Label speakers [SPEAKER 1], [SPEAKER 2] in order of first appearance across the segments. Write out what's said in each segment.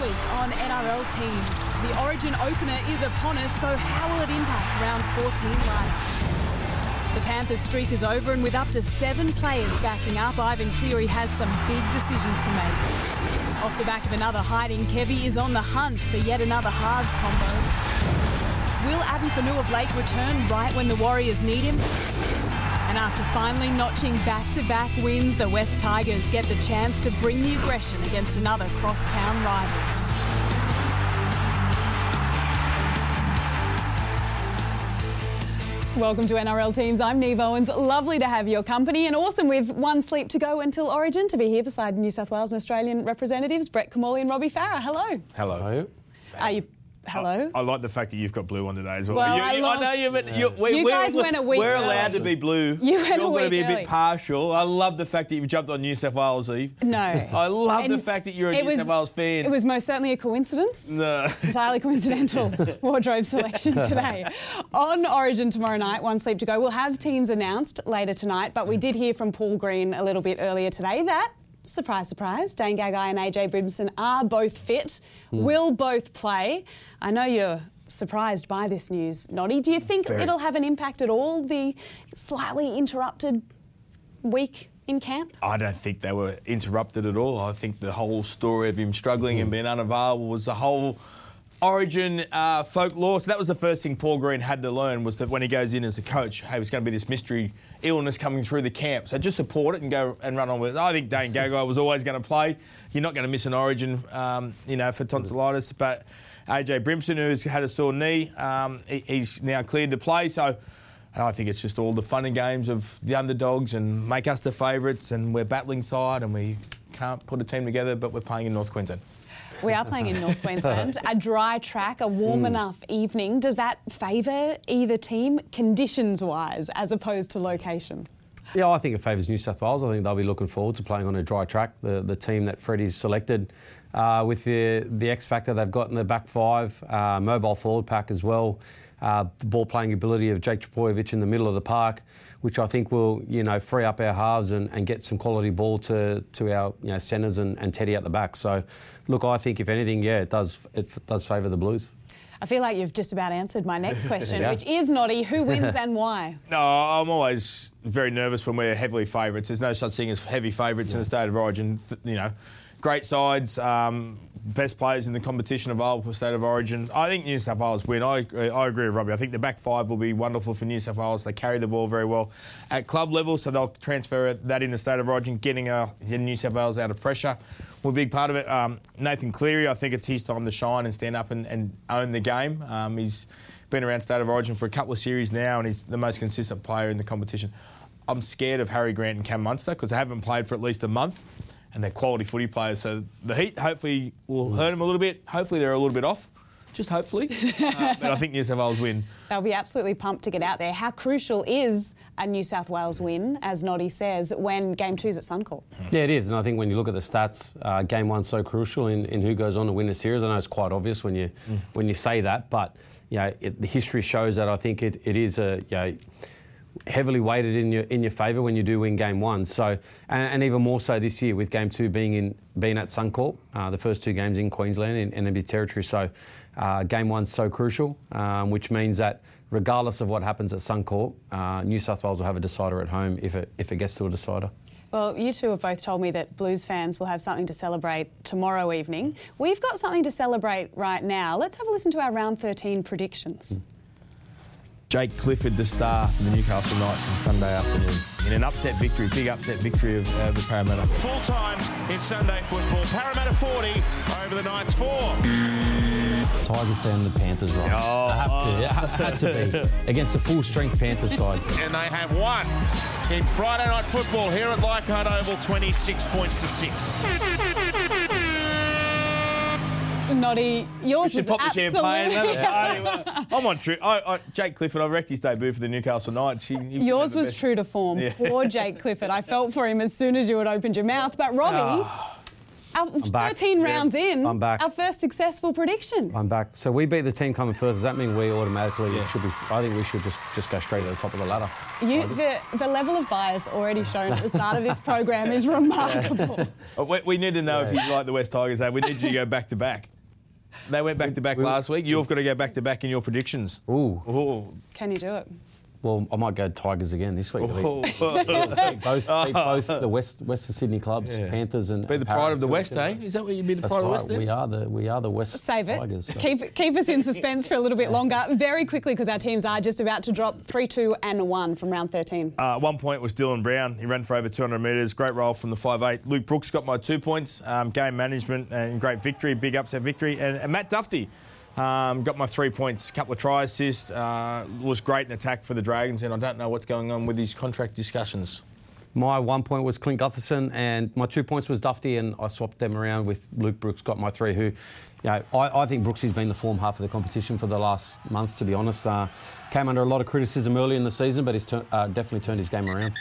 [SPEAKER 1] week on NRL teams. The Origin opener is upon us, so how will it impact round 14 life? The Panthers streak is over, and with up to seven players backing up, Ivan Cleary has some big decisions to make. Off the back of another hiding, Kevy is on the hunt for yet another halves combo. Will Addin Fonua-Blake return right when the Warriors need him? And after finally notching back to back wins, the West Tigers get the chance to bring the aggression against another crosstown rival. Welcome to NRL Teams. I'm Niav Owens. Lovely to have your company and awesome with one sleep to go until Origin to be here beside New South Wales and Australian representatives Brett Kimmorley and Robbie Farah. Hello.
[SPEAKER 2] Hello.
[SPEAKER 1] Are you Hello.
[SPEAKER 2] I, I, like the fact that you've got blue on today as well.
[SPEAKER 1] well
[SPEAKER 2] you,
[SPEAKER 1] I,
[SPEAKER 2] you,
[SPEAKER 1] love,
[SPEAKER 2] I know you, but you, we,
[SPEAKER 1] you guys
[SPEAKER 2] we're,
[SPEAKER 1] went a week
[SPEAKER 2] We're
[SPEAKER 1] early.
[SPEAKER 2] allowed to be blue.
[SPEAKER 1] You went
[SPEAKER 2] You're going to be a bit partial. I love the fact that you've jumped on New South Wales Eve.
[SPEAKER 1] No.
[SPEAKER 2] I love
[SPEAKER 1] And
[SPEAKER 2] the fact that you're a New
[SPEAKER 1] was-
[SPEAKER 2] South Wales fan.
[SPEAKER 1] It was most certainly a coincidence.
[SPEAKER 2] No.
[SPEAKER 1] Entirely coincidental wardrobe selection today. On Origin tomorrow night, one sleep to go. We'll have teams announced later tonight, but we did hear from Paul Green a little bit earlier today that. Surprise, surprise. Dane Gagai and AJ Brimson are both fit, will both play. I know you're surprised by this news, Noddy. Do you think
[SPEAKER 2] Very.
[SPEAKER 1] it'll have an impact at all, the slightly interrupted week in camp?
[SPEAKER 2] I don't think they were interrupted at all. I think the whole story of him struggling and being unavailable was the whole origin uh, folklore. So that was the first thing Paul Green had to learn was that when he goes in as a coach, hey, it's going to be this mystery illness coming through the camp. So just support it and go and run on with it. I think Dane Gagai was always going to play. You're not going to miss an origin, um, you know, for tonsillitis. But AJ Brimson, who's had a sore knee, um, he's now cleared to play. So I think it's just all the fun and games of the underdogs and make us the favourites, and we're battling side, and we can't put a team together, but we're playing in North Queensland.
[SPEAKER 1] We are playing in North Queensland. A dry track, a warm enough evening. Does that favour either team conditions wise as opposed to location?
[SPEAKER 3] Yeah, I think it favours New South Wales. I think they'll be looking forward to playing on a dry track. The the team that Freddie's selected, uh, with the the X factor they've got in the back five, uh, mobile forward pack as well, uh, the ball playing ability of Jake Trbojevic in the middle of the park, which I think will you know free up our halves and, and get some quality ball to to our you know centres and, and Teddy at the back. So, look, I think if anything, yeah, it does it f- does favour the Blues.
[SPEAKER 1] I feel like you've just about answered my next question,
[SPEAKER 3] Yeah.
[SPEAKER 1] which is Noddy, who wins and why?
[SPEAKER 2] No, I'm always very nervous when we're heavily favourites. There's no such thing as heavy favourites in the state of origin. You know, great sides, um, best players in the competition available for state of origin. I think New South Wales win. I, I agree with Robbie. I think the back five will be wonderful for New South Wales. They carry the ball very well at club level, so they'll transfer that in the state of origin, getting uh, New South Wales out of pressure. Will be a big part of it. Um, Nathan Cleary, I think it's his time to shine and stand up and, and own the game. Um, he's been around State of Origin for a couple of series now, and he's the most consistent player in the competition. I'm scared of Harry Grant and Cam Munster because they haven't played for at least a month, and they're quality footy players. So the heat hopefully will hurt them a little bit. Hopefully they're a little bit off, just hopefully. uh, but I think New South Wales win.
[SPEAKER 1] They'll be absolutely pumped to get out there. How crucial is a New South Wales win, as Noddy says, when game two's at Suncorp?
[SPEAKER 3] Yeah, it is, and I think when you look at the stats, uh, game one's so crucial in, in who goes on to win the series. I know it's quite obvious when you when you say that, but you know, it, the history shows that I think it, it is a you know, heavily weighted in your in your favour when you do win game one. So, and, and even more so this year with game two being in being at Suncorp, uh, the first two games in Queensland in NB territory. So, uh, game one's so crucial, um, which means that regardless of what happens at Suncorp, uh, New South Wales will have a decider at home if it if it gets to a decider.
[SPEAKER 1] Well, you two have both told me that Blues fans will have something to celebrate tomorrow evening. We've got something to celebrate right now. Let's have a listen to our round 13 predictions.
[SPEAKER 2] Jake Clifford, the star for the Newcastle Knights on Sunday afternoon in an upset victory, big upset victory of uh, the Parramatta.
[SPEAKER 4] Full time in Sunday football. Parramatta 40 over the Knights 4.
[SPEAKER 5] Tigers down the Panthers, right?
[SPEAKER 2] Oh.
[SPEAKER 5] I have to. It had to be against a full strength Panthers side.
[SPEAKER 4] And they have won in Friday night football here at Leichhardt Oval 26 points to 6.
[SPEAKER 1] Noddy, yours
[SPEAKER 2] Should
[SPEAKER 1] was
[SPEAKER 2] pop the champagne.
[SPEAKER 1] absolutely...
[SPEAKER 2] have a party. I'm on true. I, I, Jake Clifford, I wrecked his debut for the Newcastle Knights. He- he
[SPEAKER 1] Yours was
[SPEAKER 2] best-
[SPEAKER 1] true to form.
[SPEAKER 2] Yeah.
[SPEAKER 1] Poor Jake Clifford. I felt for him as soon as you had opened your mouth. But Robbie,
[SPEAKER 2] Ah.
[SPEAKER 1] Our
[SPEAKER 3] back.
[SPEAKER 1] 13
[SPEAKER 3] Yeah.
[SPEAKER 1] rounds in,
[SPEAKER 3] I'm back.
[SPEAKER 1] our first successful prediction.
[SPEAKER 3] I'm back. So we beat the team coming first. Does that mean we automatically should be? I think we should just just go straight to the top of the ladder.
[SPEAKER 1] You, the, the level of bias already shown at the start of this program is remarkable.
[SPEAKER 2] We, we need to know if you like the West Tigers. Though. We need you to go back to back. They went back to back last week. You've got to go back to back in your predictions.
[SPEAKER 3] Ooh.
[SPEAKER 2] Ooh.
[SPEAKER 1] Can you do it?
[SPEAKER 3] Well, I might go Tigers again this week.
[SPEAKER 2] Ooh.
[SPEAKER 3] Beat both, beat both the West Western Sydney clubs, Panthers and
[SPEAKER 2] Be the pride of the West, eh? Is that what you'd be the
[SPEAKER 3] That's
[SPEAKER 2] pride
[SPEAKER 3] right.
[SPEAKER 2] of the West then?
[SPEAKER 3] We are the we are the West
[SPEAKER 1] Save it.
[SPEAKER 3] Tigers. so.
[SPEAKER 1] Keep, keep us in suspense for a little bit longer. Very quickly, because our teams are just about to drop 3 2 and 1 from round 13.
[SPEAKER 2] Uh, one point was Dylan Brown. He ran for over 200 metres. Great roll from the five eight. Luke Brooks got my two points. Um, game management and great victory, big upset victory. And, and Matt Dufty um, got my three points. couple of try assists. Uh, was great in attack for the Dragons. And I don't know what's going on with these contract discussions.
[SPEAKER 3] My one point was Clint Gutherson, and my two points was Dufty, and I swapped them around with Luke Brooks. Got my three. Who, you know, I, I think Brooksy's been the form half of the competition for the last months. To be honest, uh, came under a lot of criticism early in the season, but he's tur- uh, definitely turned his game around.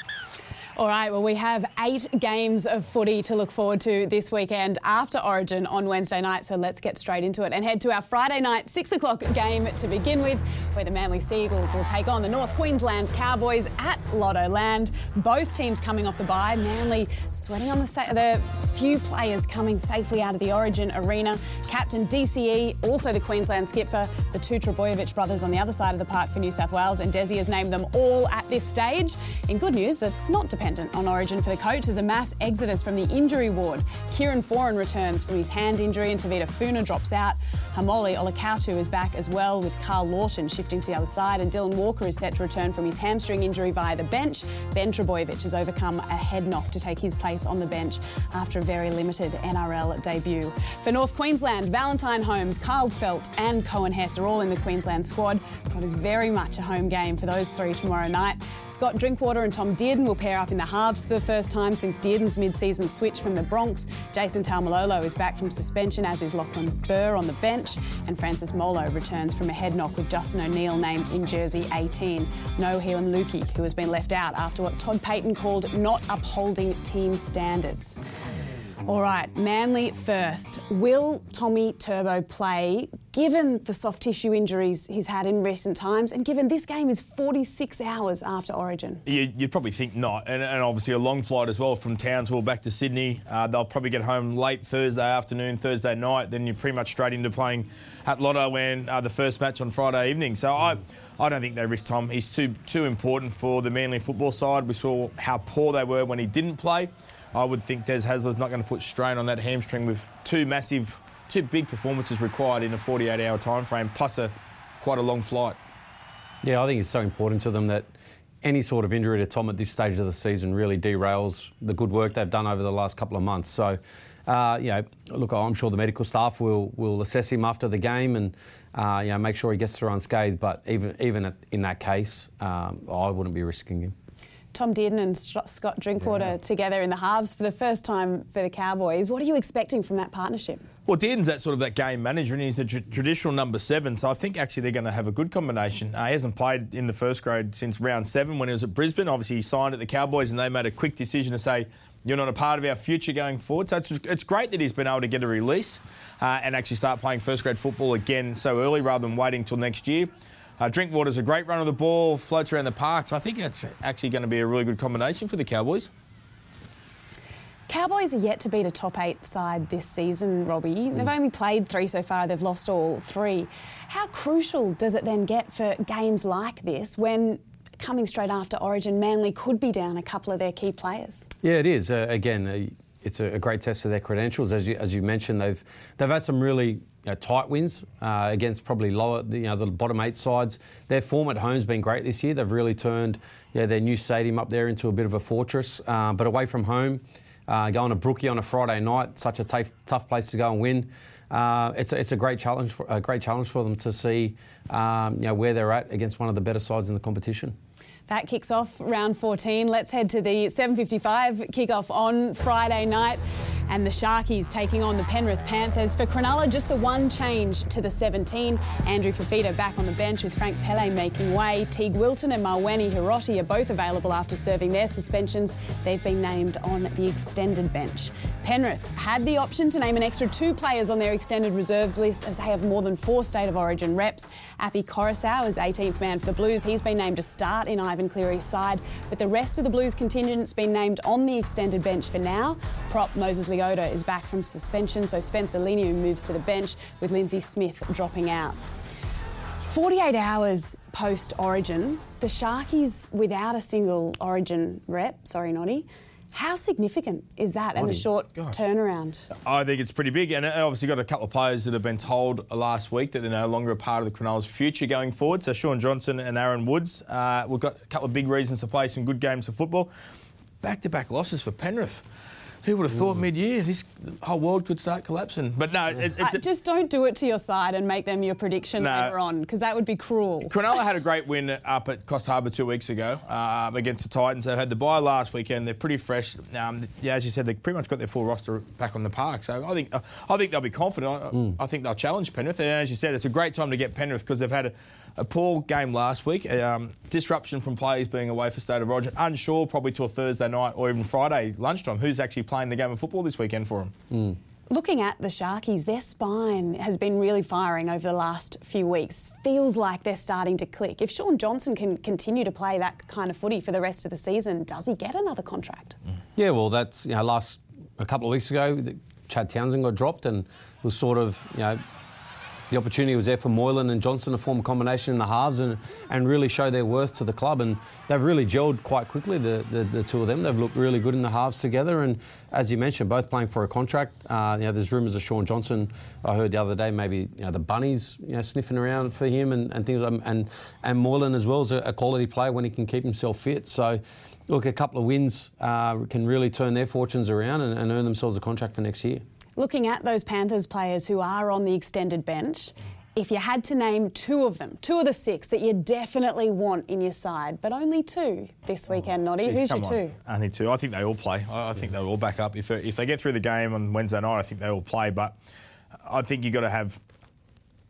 [SPEAKER 1] All right, well, we have eight games of footy to look forward to this weekend after Origin on Wednesday night, so let's get straight into it and head to our Friday night six o'clock game to begin with, where the Manly Sea Eagles will take on the North Queensland Cowboys at Lottoland. Both teams coming off the bye. Manly sweating on the, sa- the few players coming safely out of the Origin arena. Captain DCE, also the Queensland skipper, the two Trbojevic brothers on the other side of the park for New South Wales, and Desi has named them all at this stage. In good news, that's not dependent on Origin for the coach as a mass exodus from the injury ward. Kieran Foran returns from his hand injury and Tevita Funa drops out. Haumole Olakau'atu is back as well with Karl Lawton shifting to the other side and Dylan Walker is set to return from his hamstring injury via the bench. Ben Trbojevic has overcome a head knock to take his place on the bench after a very limited NRL debut. For North Queensland, Valentine Holmes, Kyle Feldt and Coen Hess are all in the Queensland squad. But is very much a home game for those three tomorrow night. Scott Drinkwater and Tom Dearden will pair up in the halves for the first time since Dearden's mid-season switch from the Broncos. Jason Taumalolo is back from suspension, as is Lachlan Burr on the bench, and Francis Molo returns from a head knock with Justin O'Neill named in jersey 18. No Heilum Luki, who has been left out after what Todd Payten called not upholding team standards. All right, Manly first. Will Tommy Turbo play, given the soft tissue injuries he's had in recent times, and given this game is 46 hours after Origin?
[SPEAKER 2] You, you'd probably think not, and, and obviously a long flight as well from Townsville back to Sydney. Uh, they'll probably get home late Thursday afternoon, Thursday night. Then you're pretty much straight into playing at Lotto when uh, the first match on Friday evening. So I, I don't think they risk Tom. He's too too important for the Manly football side. We saw how poor they were when he didn't play. I would think Des Hasler's not going to put strain on that hamstring with two massive, two big performances required in a 48-hour time frame, plus a quite a long flight.
[SPEAKER 3] Yeah, I think it's so important to them that any sort of injury to Tom at this stage of the season really derails the good work they've done over the last couple of months. So, uh, you know, look, I'm sure the medical staff will will assess him after the game and. Uh, you know, make sure he gets through unscathed. But even even in that case, um, I wouldn't be risking him.
[SPEAKER 1] Tom Dearden and St- Scott Drinkwater together in the halves for the first time for the Cowboys. What are you expecting from that partnership?
[SPEAKER 2] Well, Dearden's that sort of that game manager, and he's the tr- traditional number seven. So I think actually they're going to have a good combination. Uh, he hasn't played in the first grade since round seven when he was at Brisbane. Obviously, he signed at the Cowboys, and they made a quick decision to say. You're not a part of our future going forward. So it's, it's great that he's been able to get a release uh, and actually start playing first grade football again so early rather than waiting till next year. Uh, Drinkwater's a great run of the ball, floats around the park. So I think it's actually going to be a really good combination for the Cowboys.
[SPEAKER 1] Cowboys are yet to beat a top eight side this season, Robbie. They've only played three so far, they've lost all three. How crucial does it then get for games like this when coming straight after Origin, Manly could be down a couple of their key players?
[SPEAKER 3] Yeah, it is. Uh, again, uh, it's a, great test of their credentials. As you, as you mentioned, they've they've had some really you know, tight wins uh, against probably lower, you know, the bottom eight sides. Their form at home's been great this year. They've really turned yeah, their new stadium up there into a bit of a fortress. Uh, but away from home, uh, going to Brookie on a Friday night, such a tough, tough place to go and win. Uh, it's, a, it's a great challenge, for, a great challenge for them to see, um, you know, where they're at against one of the better sides in the competition.
[SPEAKER 1] That kicks off round 14. Let's head to the 7.55 kickoff on Friday night. And the Sharkies taking on the Penrith Panthers. For Cronulla, just the one change to the 17. Andrew Fafita back on the bench with Frank Pele making way. Teig Wilton and Mawene Hiroti are both available after serving their suspensions. They've been named on the extended bench. Penrith had the option to name an extra two players on their extended reserves list as they have more than four State of Origin reps. Api Koroisau is 18th man for the Blues. He's been named to start in Ivan Cleary's side, but the rest of the Blues contingent's been named on the extended bench for now. Prop Moses Leota is back from suspension, so Spencer Leniu moves to the bench with Lindsay Smith dropping out. 48 hours post Origin, the Sharkies without a single Origin rep, sorry, Noddy. How significant is that and the short turnaround?
[SPEAKER 2] I think it's pretty big, and obviously got a couple of players that have been told last week that they're no longer a part of the Cronulla's future going forward. So Shaun Johnson and Aaron Woods, uh, we've got a couple of big reasons to play some good games of football. Back-to-back losses for Penrith. Who would have thought mid-year this whole world could start collapsing? But no, it, it's
[SPEAKER 1] Uh, just don't do it to your side and make them your prediction
[SPEAKER 2] No.
[SPEAKER 1] later on, because that would be cruel.
[SPEAKER 2] Cronulla had a great win up at Coffs Harbour two weeks ago um, against the Titans. They had the bye last weekend. They're pretty fresh. Um, yeah, as you said, they pretty much got their full roster back on the park. So I think I think they'll be confident. I, I think they'll challenge Penrith. And as you said, it's a great time to get Penrith because they've had a, a poor game last week. Um, disruption from players being away for state of origin. Unsure probably till Thursday night or even Friday lunchtime who's actually playing the game of football this weekend for them.
[SPEAKER 1] Looking at the Sharkies, their spine has been really firing over the last few weeks. Feels like they're starting to click. If Shaun Johnson can continue to play that kind of footy for the rest of the season, does he get another contract?
[SPEAKER 3] Yeah, well, that's you know, last a couple of weeks ago, Chad Townsend got dropped, and was sort of you know the opportunity was there for Moylan and Johnson to form a combination in the halves and, and really show their worth to the club. And they've really gelled quite quickly, the, the, the two of them. They've looked really good in the halves together. And as you mentioned, both playing for a contract. Uh, you know, there's rumours of Shaun Johnson. I heard the other day maybe you know, the bunnies you know, sniffing around for him and, and things. like And and Moylan as well is a, a quality player when he can keep himself fit. So. Look, a couple of wins uh, can really turn their fortunes around and, and earn themselves a contract for next year.
[SPEAKER 1] Looking at those Panthers players who are on the extended bench, if you had to name two of them, two of the six that you definitely want in your side, but only two this oh, weekend, Noddy, who's your two?
[SPEAKER 2] on. Only two. I think they all play. I, I think they'll all back up. If, they- if they get through the game on Wednesday night, I think they all play. But I think you've got to have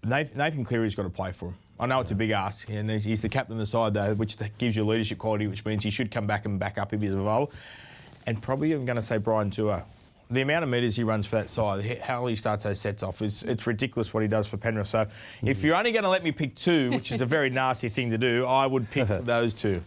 [SPEAKER 2] Nathan, Nathan Cleary's got to play for him. I know it's a big ask, and he's- he's the captain of the side, though, which gives you leadership quality, which means he should come back and back up if he's available. And probably I'm going to say Brian To'o. The amount of metres he runs for that side, how he starts those sets off, is it's ridiculous what he does for Penrith. So if mm. you're only going to let me pick two, which is a very nasty thing to do, I would pick those two.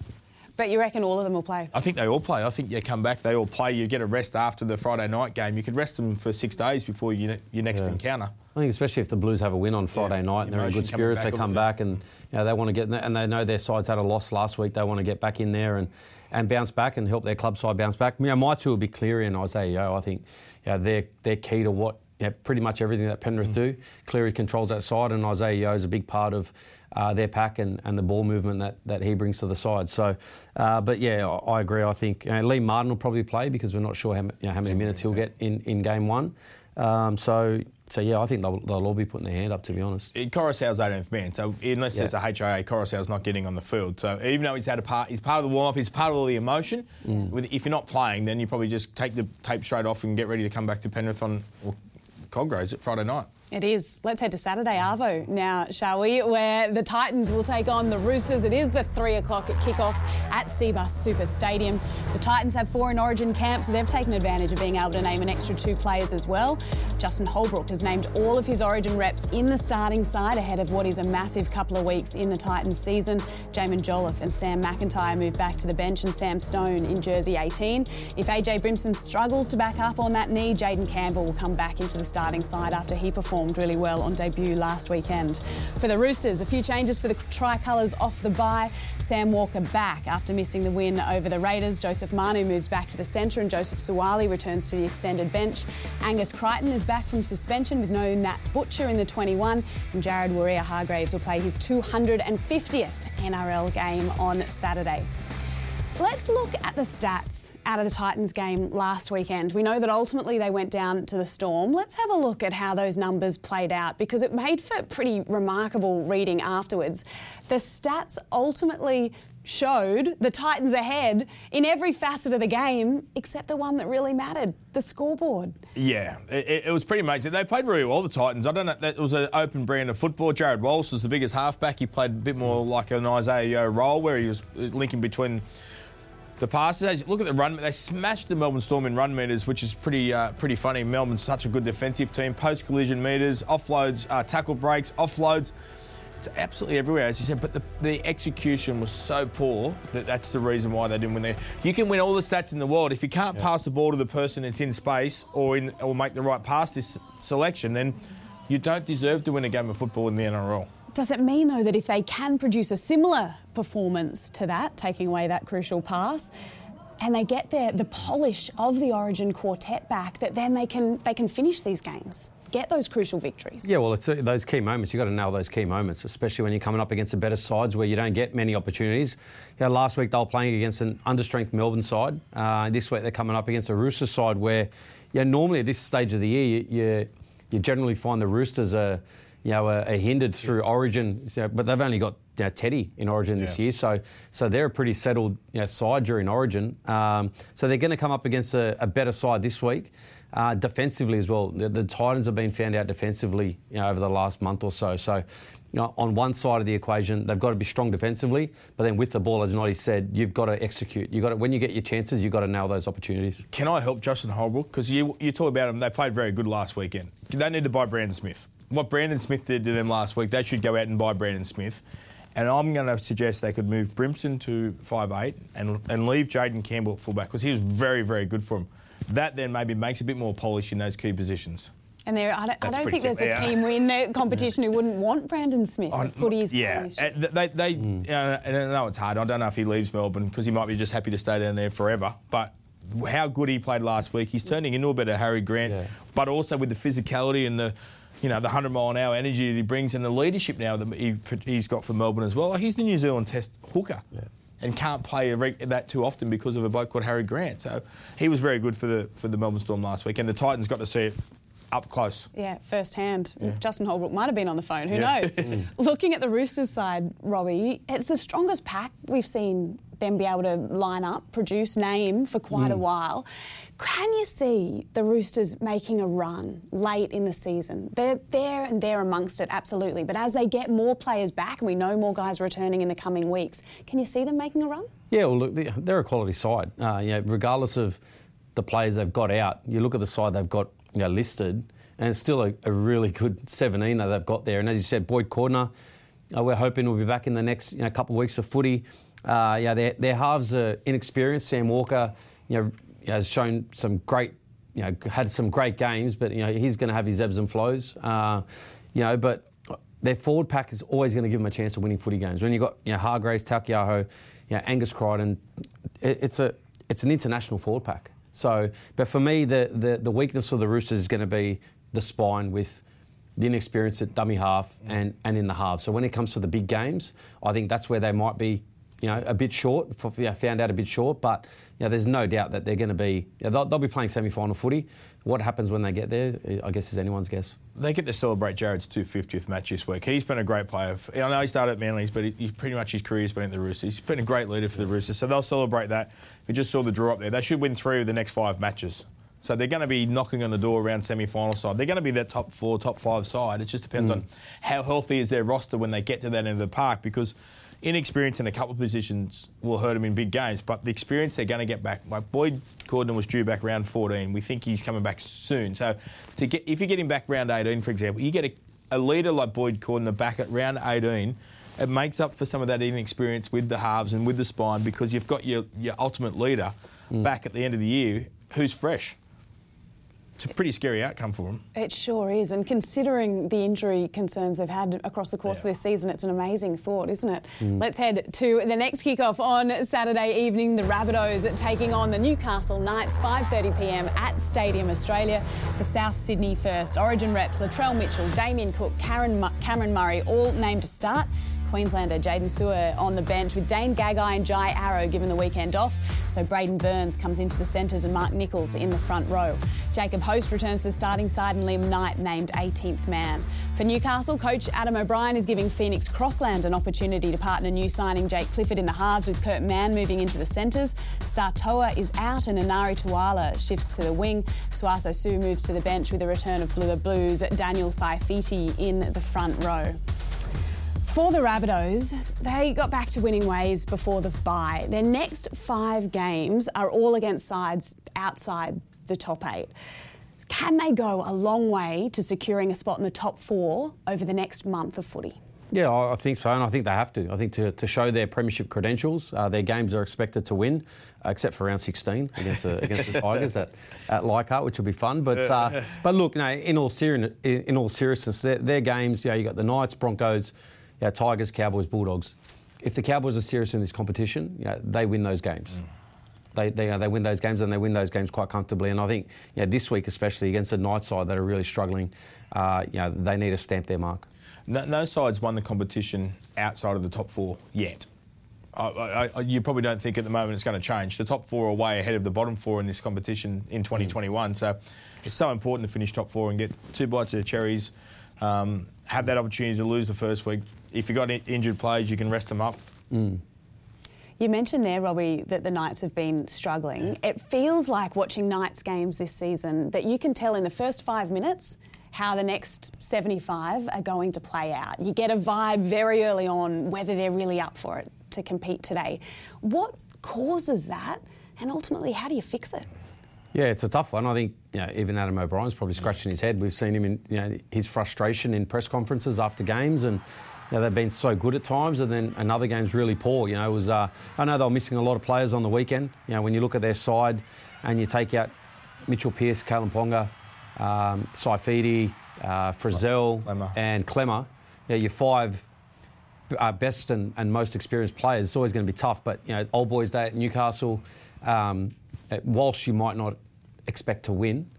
[SPEAKER 1] But you reckon all of them will play?
[SPEAKER 2] I think they all play. I think you come back, they all play. You get a rest after the Friday night game. You could rest them for six days before you, your next encounter.
[SPEAKER 3] I think especially if the Blues have a win on Friday
[SPEAKER 2] Yeah,
[SPEAKER 3] night and they're in good spirits, they come back and you know, they want to get in there, and they know their side's had a loss last week. They want to get back in there and, and bounce back and help their club side bounce back. You know, my two will be Cleary and Isaiah Yeo. I think you know, they're they're key to what pretty much everything that Penrith
[SPEAKER 2] Mm.
[SPEAKER 3] do. Cleary controls that side, and Isaiah Yeo is a big part of. Uh, their pack and, and the ball movement that, that he brings to the side. So, uh, but yeah, I, I agree. I think you know, Liam Martin will probably play because we're not sure how, you know, how many minutes he'll get in, in game one. Um, so, so yeah, I think they'll, they'll all be putting their hand up. To be honest,
[SPEAKER 2] Koroisau's 18th man, so unless there's a HIA, Koroisau's not getting on the field. So even though he's had a part, he's part of the warm up, he's part of all the emotion.
[SPEAKER 3] Mm.
[SPEAKER 2] With, if you're not playing, then you probably just take the tape straight off and get ready to come back to Penrith on or Coggroves at Friday night.
[SPEAKER 1] It is. Let's head to Saturday Arvo now, shall we? Where the Titans will take on the Roosters. It is the three o'clock kickoff at Cbus Super Stadium. The Titans have four in Origin camps. So they've taken advantage of being able to name an extra two players as well. Justin Holbrook has named all of his Origin reps in the starting side ahead of what is a massive couple of weeks in the Titans season. Jaimin Jolliffe and Sam McIntyre move back to the bench, and Sam Stone in jersey 18. If AJ Brimson struggles to back up on that knee, Jayden Campbell will come back into the starting side after he performed really well on debut last weekend. For the Roosters, a few changes for the Tricolours off the bye. Sam Walker back after missing the win over the Raiders. Joseph Manu moves back to the centre and Joseph Suaalii returns to the extended bench. Angus Crichton is back from suspension with no Nat Butcher in the 21 and Jared Waerea-Hargreaves will play his 250th NRL game on Saturday. Let's look at the stats out of the Titans game last weekend. We know that ultimately they went down to the Storm. Let's have a look at how those numbers played out because it made for pretty remarkable reading afterwards. The stats ultimately showed the Titans ahead in every facet of the game except the one that really mattered the scoreboard.
[SPEAKER 2] Yeah, it, it was pretty amazing. They played really well, the Titans. I don't know, that was an open brand of football. Jarrod Wallace was the biggest halfback. He played a bit more like an Isaiah Yeo role where he was linking between the passes. Look at the run. They smashed the Melbourne Storm in run meters, which is pretty uh, pretty funny. Melbourne's such a good defensive team. Post collision meters, offloads, uh, tackle breaks, offloads. It's absolutely everywhere, as you said. But the, the execution was so poor that that's the reason why they didn't win there. You can win all the stats in the world if you can't yeah. pass the ball to the person that's in space or in or make the right pass this selection, then you don't deserve to win a game of football in the NRL.
[SPEAKER 1] Does it mean, though, that if they can produce a similar performance to that, taking away that crucial pass, and they get their, the polish of the Origin quartet back, that then they can they can finish these games? get those crucial victories.
[SPEAKER 3] Yeah, well, it's uh, those key moments. You've got to nail those key moments, especially when you're coming up against the better sides where you don't get many opportunities. Yeah, last week they were playing against an understrength Melbourne side. Uh, this week they're coming up against a Roosters side where, yeah, normally at this stage of the year, you, you, you generally find the Roosters are, you know, are, are hindered through Origin, so, but they've only got you know, Teddy in Origin yeah. this year, so so they're a pretty settled you know, side during Origin. Um, so they're going to come up against a, a better side this week. Uh, defensively as well, the, the, Titans have been found out defensively you know, over the last month or so. So, you know, on one side of the equation, they've got to be strong defensively, but then with the ball, as Noddy said, you've got to execute. You got to, when you get your chances, you've got to nail those opportunities.
[SPEAKER 2] Can I help Justin Holbrook? Because you you talk about them, they played very good last weekend. They need to buy Brandon Smith. What Brandon Smith did to them last week, they should go out and buy Brandon Smith. And I'm going to suggest they could move Brimson to five eight and, and leave Jayden Campbell at fullback because he was very, very good for him that then maybe makes a bit more polish in those key positions.
[SPEAKER 1] And there, I don't, I don't think there's a team in the competition who wouldn't want Brandon Smith. On, footy is
[SPEAKER 2] yeah, they, they, mm. uh, I know it's hard. I don't know if he leaves Melbourne because he might be just happy to stay down there forever. But how good he played last week, he's turning into a better Harry Grant. Yeah. But also with the physicality and the, you know, the hundred mile an hour energy that he brings and the leadership now that he, he's got for Melbourne as well. Like he's the New Zealand Test hooker. Yeah and can't play that too often because of a bloke called Harry Grant. So he was very good for the for the Melbourne Storm last week, and the Titans got to see it up close.
[SPEAKER 1] Yeah, firsthand. Yeah. Justin Holbrook might have been on the phone. Who yeah. knows? Mm. Looking at the Roosters side, Robbie, it's the strongest pack we've seen them be able to line up, produce, name for quite mm. a while. Can you see the Roosters making a run late in the season? They're there and they're amongst it, absolutely. But as they get more players back, and we know more guys returning in the coming weeks, can you see them making a run?
[SPEAKER 3] Yeah, well, look, they're a quality side. Uh, you know, regardless of the players they've got out, you look at the side they've got you know, listed, and it's still a, a, really good 17 that they've got there. And as you said, Boyd Cordner, uh, we're hoping will be back in the next you know, couple of weeks of footy. Uh, yeah, their, their halves are inexperienced. Sam Walker, you know, has shown some great, you know, had some great games, but you know he's going to have his ebbs and flows. Uh, you know, but their forward pack is always going to give them a chance of winning footy games. When you've got you know, Hargreaves, Taukeiaho, you know, Angus Crichton, it, it's a it's an international forward pack. So, but for me, the, the, the weakness of the Roosters is going to be the spine with the inexperience at dummy half and, and in the half. So when it comes to the big games, I think that's where they might be you know, a bit short, for, you know, found out a bit short, but you know, there's no doubt that they're going to be, you know, they'll, they'll, be playing semi-final footy. What happens when they get there, I guess, is anyone's guess.
[SPEAKER 2] They get to celebrate Jared's 250th match this week. He's been a great player. I know he started at Manly's, but he, pretty much his career's been at the Roosters. He's been a great leader for the Roosters, so they'll celebrate that. We just saw the draw up there. They should win three of the next five matches. So they're going to be knocking on the door around semi-final side. They're going to be that top four, top five side. It just depends mm. on how healthy is their roster when they get to that end of the park because – inexperience in a couple of positions will hurt him in big games, but the experience they're going to get back. Like Boyd Cordner was due back round 14. We think he's coming back soon. So to get if you get him back round 18, for example, you get a, a leader like Boyd Cordner back at round 18. It makes up for some of that inexperience with the halves and with the spine because you've got your, your ultimate leader mm. back at the end of the year who's fresh it's a pretty scary outcome for them.
[SPEAKER 1] It sure is. And considering the injury concerns they've had across the course yeah. of this season, it's an amazing thought, isn't it? Mm. Let's head to the next kickoff on Saturday evening. The Rabbitohs taking on the Newcastle Knights, 5.30pm at Stadium Australia. The South Sydney first. Origin reps Latrell Mitchell, Damien Cook, Karen, Cameron Murray all named to start. Queenslander Jaydn Su'A on the bench with Dane Gagai and Jai Arrow given the weekend off. So Braidon Burns comes into the centres and Mark Nicholls in the front row. Jacob Host returns to the starting side and Liam Knight named 18th man. For Newcastle, coach Adam O'Brien is giving Phoenix Crossland an opportunity to partner new signing Jake Clifford in the halves with Kurt Mann moving into the centres. Star Toa is out and Enari Tuala shifts to the wing. Sauaso Sue moves to the bench with the return of Blue Blues Daniel Saifiti in the front row. For the Rabbitohs, they got back to winning ways before the bye. Their next five games are all against sides outside the top eight. Can they go a long way to securing a spot in the top four over the next month of footy?
[SPEAKER 3] Yeah, I I think so, and I think they have to. I think to, to show their premiership credentials, uh, their games are expected to win, uh, except for round 16 against the, against the Tigers at, at Leichhardt, which will be fun. But uh, but look, no, in all seri- in, in all seriousness, their, their games, you know, you got the Knights, Broncos, you know, Tigers, Cowboys, Bulldogs. If the Cowboys are serious in this competition, you know, they win those games. They, they, uh, they win those games and they win those games quite comfortably. And I think you know, this week, especially against the Knights side that are really struggling, uh, you know, they need to stamp their mark.
[SPEAKER 2] No, no side's won the competition outside of the top four yet. I, I, I, you probably don't think at the moment it's going to change. The top four are way ahead of the bottom four in this competition in 2021. So it's so important to finish top four and get two bites of the cherries. Um, have that opportunity to lose the first week. If you've got in- injured players, you can rest them up. Mm.
[SPEAKER 1] You mentioned there, Robbie, that the Knights have been struggling. It feels like watching Knights games this season that you can tell in the first five minutes how the next 75 are going to play out. You get a vibe very early on whether they're really up for it to compete today. What causes that? And ultimately, how do you fix it?
[SPEAKER 3] Yeah, it's a tough one. I think you know, even Adam O'Brien's probably scratching his head. We've seen him in you know, his frustration in press conferences after games, and you know, they've been so good at times, and then another game's really poor. You know, it was uh, I know they were missing a lot of players on the weekend. You know, when you look at their side, and you take out Mitchell Pearce, Kalyn Ponga, um, Saifiti, uh, Frizzell,
[SPEAKER 2] Klemmer.
[SPEAKER 3] and Klemmer, yeah, your five uh, best and, and most experienced players. It's always going to be tough, but you know, old boys day at Newcastle. Um, whilst you might not expect to win,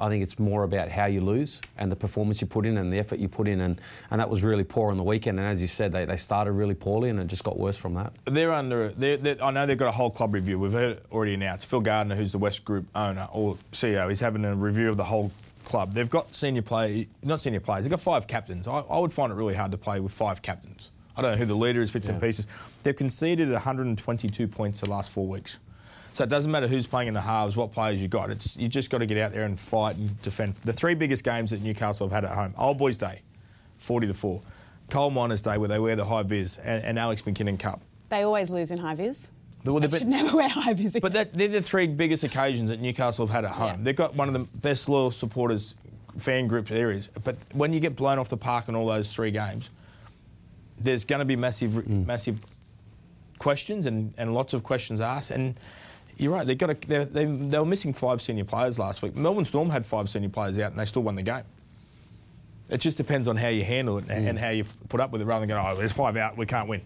[SPEAKER 3] I think it's more about how you lose and the performance you put in and the effort you put in, and, and that was really poor on the weekend. And as you said, they, they started really poorly, and it just got worse from that.
[SPEAKER 2] They're under. They're, they're, I know they've got a whole club review. We've heard it already announced. Phil Gardner, who's the West Group owner or CEO, is having a review of the whole club. They've got senior play, not senior players. They've got five captains. I, I would find it really hard to play with five captains. I don't know who the leader is, bits and
[SPEAKER 3] Yeah.
[SPEAKER 2] pieces. They've conceded 122 points the last four weeks. So it doesn't matter who's playing in the halves, what players you got. It's you just got to get out there and fight and defend. The three biggest games that Newcastle have had at home: Old Boys Day, 40 to four; Coal Miners Day, where they wear the high vis, and, and Alex McKinnon Cup.
[SPEAKER 1] They always lose in high vis.
[SPEAKER 2] Well,
[SPEAKER 1] They
[SPEAKER 2] they've
[SPEAKER 1] should never wear high vis.
[SPEAKER 2] but that, they're the three biggest occasions that Newcastle have had at home.
[SPEAKER 1] Yeah.
[SPEAKER 2] They've got one of the best loyal supporters, fan group areas. But when you get blown off the park in all those three games, there's going to be massive, mm. massive questions and, and lots of questions asked. And you're right, they've got a, they're, they, they were missing five senior players last week. Melbourne Storm had five senior players out and they still won the game. It just depends on how you handle it and, and how you put up with it rather than going, oh, there's five out, we can't win.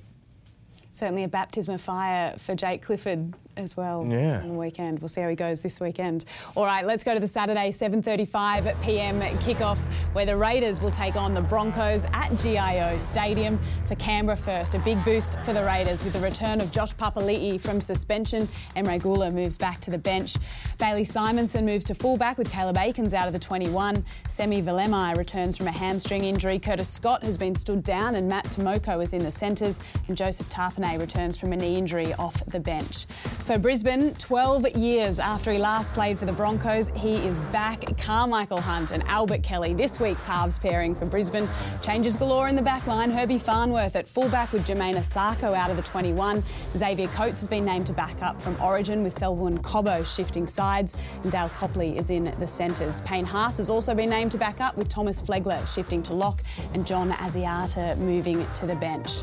[SPEAKER 1] Certainly a baptism of fire for Jake Clifford as well
[SPEAKER 2] Yeah.
[SPEAKER 1] on the weekend. We'll see how he goes this weekend. All right, let's go to the Saturday 7:35 p.m. kickoff where the Raiders will take on the Broncos at GIO Stadium for Canberra first. A big boost for the Raiders with the return of Josh Papali'i from suspension. Emre Guler moves back to the bench. Bailey Simonsson moves to fullback with Caleb Aekins out of the 21. Semi Valemei returns from a hamstring injury. Curtis Scott has been stood down and Matt Timoko is in the centres. And Joseph Tapine returns from a knee injury off the bench. For Brisbane, 12 years after he last played for the Broncos, he is back. Karmichael Hunt and Albert Kelly, this week's halves pairing for Brisbane. Changes galore in the back line. Herbie Farnworth at fullback with Jamayne Isaako out of the 21. Xavier Coates has been named to back up from Origin with Selwyn Cobbo shifting sides. And Dale Copley is in the centres. Payne Haas has also been named to back up with Thomas Flegler shifting to lock and John Asiata moving to the bench.